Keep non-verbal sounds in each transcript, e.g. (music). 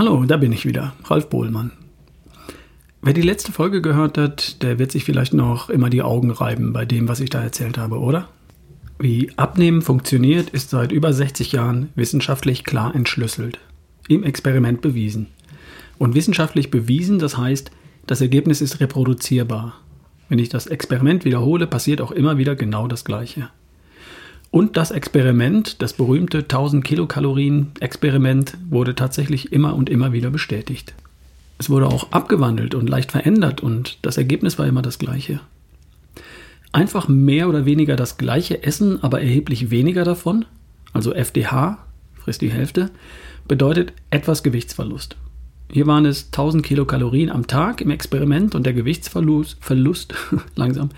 Hallo, da bin ich wieder, Ralf Bohlmann. Wer die letzte Folge gehört hat, der wird sich vielleicht noch immer die Augen reiben bei dem, was ich da erzählt habe, oder? Wie Abnehmen funktioniert, ist seit über 60 Jahren wissenschaftlich klar entschlüsselt. Im Experiment bewiesen. Und wissenschaftlich bewiesen, das heißt, das Ergebnis ist reproduzierbar. Wenn ich das Experiment wiederhole, passiert auch immer wieder genau das Gleiche. Und das Experiment, das berühmte 1000 Kilokalorien Experiment, wurde tatsächlich immer und immer wieder bestätigt. Es wurde auch abgewandelt und leicht verändert und das Ergebnis war immer das gleiche. Einfach mehr oder weniger das gleiche Essen, aber erheblich weniger davon, also FDH, frisst die Hälfte, bedeutet etwas Gewichtsverlust. Hier waren es 1000 Kilokalorien am Tag im Experiment und der Gewichtsverlust Verlust, (laughs) langsam,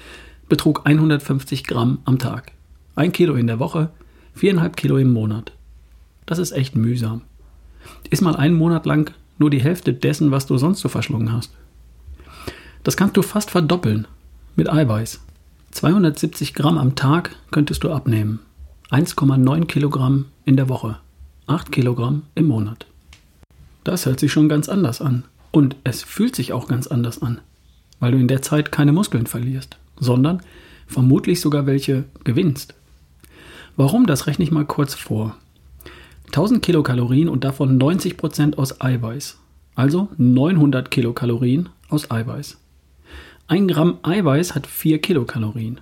betrug 150 Gramm am Tag. Ein Kilo in der Woche, viereinhalb Kilo im Monat. Das ist echt mühsam. Iss mal einen Monat lang nur die Hälfte dessen, was du sonst so verschlungen hast. Das kannst du fast verdoppeln mit Eiweiß. 270 Gramm am Tag könntest du abnehmen. 1,9 Kilogramm in der Woche. 8 Kilogramm im Monat. Das hört sich schon ganz anders an. Und es fühlt sich auch ganz anders an, weil du in der Zeit keine Muskeln verlierst, sondern vermutlich sogar welche gewinnst. Warum, das rechne ich mal kurz vor. 1000 Kilokalorien und davon 90% aus Eiweiß. Also 900 Kilokalorien aus Eiweiß. Ein Gramm Eiweiß hat 4 Kilokalorien.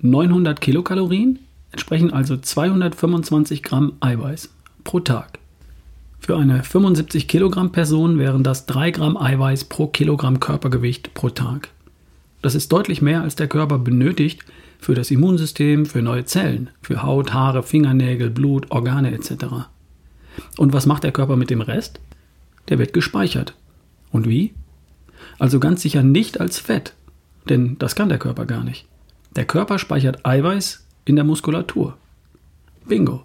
900 Kilokalorien entsprechen also 225 Gramm Eiweiß pro Tag. Für eine 75 Kilogramm Person wären das 3 Gramm Eiweiß pro Kilogramm Körpergewicht pro Tag. Das ist deutlich mehr, als der Körper benötigt, für das Immunsystem, für neue Zellen, für Haut, Haare, Fingernägel, Blut, Organe etc. Und was macht der Körper mit dem Rest? Der wird gespeichert. Und wie? Also ganz sicher nicht als Fett, denn das kann der Körper gar nicht. Der Körper speichert Eiweiß in der Muskulatur. Bingo.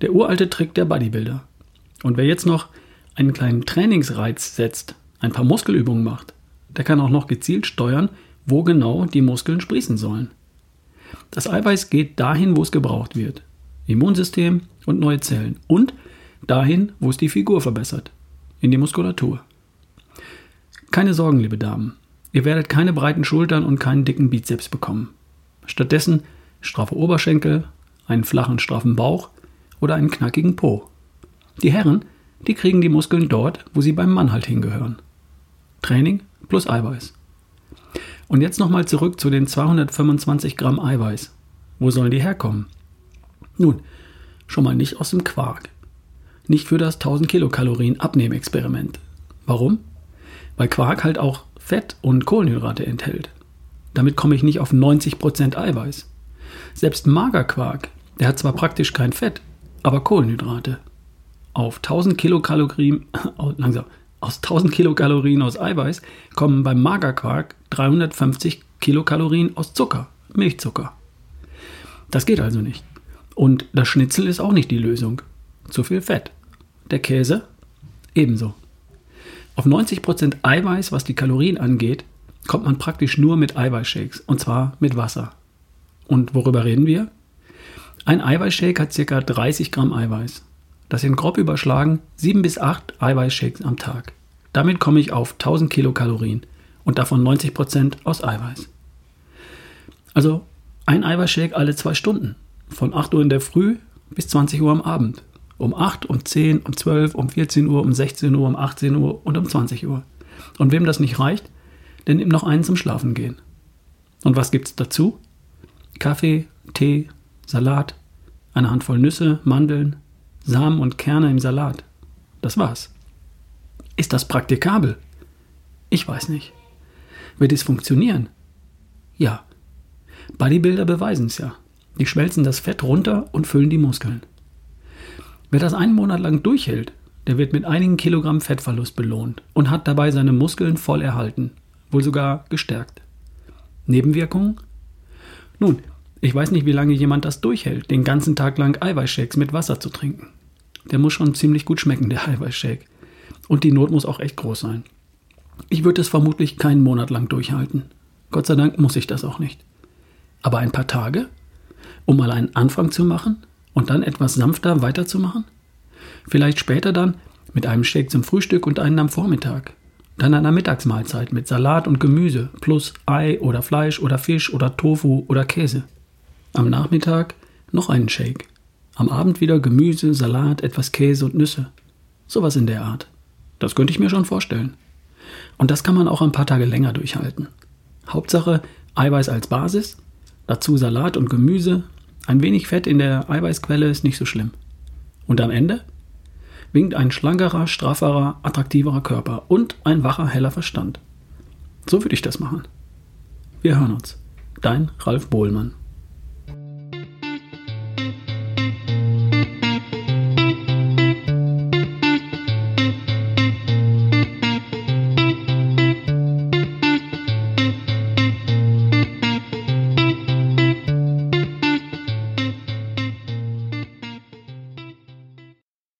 Der uralte Trick der Bodybuilder. Und wer jetzt noch einen kleinen Trainingsreiz setzt, ein paar Muskelübungen macht, der kann auch noch gezielt steuern, wo genau die Muskeln sprießen sollen. Das Eiweiß geht dahin, wo es gebraucht wird. Immunsystem und neue Zellen. Und dahin, wo es die Figur verbessert. In die Muskulatur. Keine Sorgen, liebe Damen. Ihr werdet keine breiten Schultern und keinen dicken Bizeps bekommen. Stattdessen straffe Oberschenkel, einen flachen, straffen Bauch oder einen knackigen Po. Die Herren, die kriegen die Muskeln dort, wo sie beim Mann halt hingehören. Training plus Eiweiß. Und jetzt nochmal zurück zu den 225 Gramm Eiweiß. Wo sollen die herkommen? Nun, schon mal nicht aus dem Quark. Nicht für das 1000 Kilokalorien Abnehmexperiment. Warum? Weil Quark halt auch Fett und Kohlenhydrate enthält. Damit komme ich nicht auf 90% Eiweiß. Selbst Magerquark, der hat zwar praktisch kein Fett, aber Kohlenhydrate. Auf 1000 Kilokalorien, (laughs) langsam, aus 1000 Kilokalorien aus Eiweiß kommen beim Magerquark 350 Kilokalorien aus Zucker, Milchzucker. Das geht also nicht. Und das Schnitzel ist auch nicht die Lösung. Zu viel Fett. Der Käse ebenso. Auf 90% Eiweiß, was die Kalorien angeht, kommt man praktisch nur mit Eiweißshakes und zwar mit Wasser. Und worüber reden wir? Ein Eiweißshake hat ca. 30 Gramm Eiweiß. Das sind grob überschlagen 7 bis 8 Eiweißshakes am Tag. Damit komme ich auf 1000 Kilokalorien und davon 90% aus Eiweiß. Also ein Eiweißshake alle zwei Stunden. Von 8 Uhr in der Früh bis 20 Uhr am Abend. Um 8, um 10, um 12, um 14 Uhr, um 16 Uhr, um 18 Uhr und um 20 Uhr. Und wem das nicht reicht, der nimmt noch einen zum Schlafen gehen. Und was gibt's dazu? Kaffee, Tee, Salat, eine Handvoll Nüsse, Mandeln, Samen und Kerne im Salat. Das war's. Ist das praktikabel? Ich weiß nicht. Wird es funktionieren? Ja. Bodybuilder beweisen es ja. Die schmelzen das Fett runter und füllen die Muskeln. Wer das einen Monat lang durchhält, der wird mit einigen Kilogramm Fettverlust belohnt und hat dabei seine Muskeln voll erhalten, wohl sogar gestärkt. Nebenwirkungen? Nun, ich weiß nicht, wie lange jemand das durchhält, den ganzen Tag lang Eiweißshakes mit Wasser zu trinken. Der muss schon ziemlich gut schmecken, der Eiweißshake. Und die Not muss auch echt groß sein. Ich würde es vermutlich keinen Monat lang durchhalten. Gott sei Dank muss ich das auch nicht. Aber ein paar Tage? Um mal einen Anfang zu machen und dann etwas sanfter weiterzumachen? Vielleicht später dann Mit einem Shake zum Frühstück und einen am Vormittag. Dann einer Mittagsmahlzeit mit Salat und Gemüse plus Ei oder Fleisch oder Fisch oder Tofu oder Käse. Am Nachmittag noch einen Shake. Am Abend wieder Gemüse, Salat, etwas Käse und Nüsse. Sowas in der Art. Das könnte ich mir schon vorstellen. Und das kann man auch ein paar Tage länger durchhalten. Hauptsache Eiweiß als Basis, dazu Salat und Gemüse, ein wenig Fett in der Eiweißquelle ist nicht so schlimm. Und am Ende winkt ein schlankerer, strafferer, attraktiverer Körper und ein wacher, heller Verstand. So würde ich das machen. Wir hören uns. Dein Ralf Bohlmann.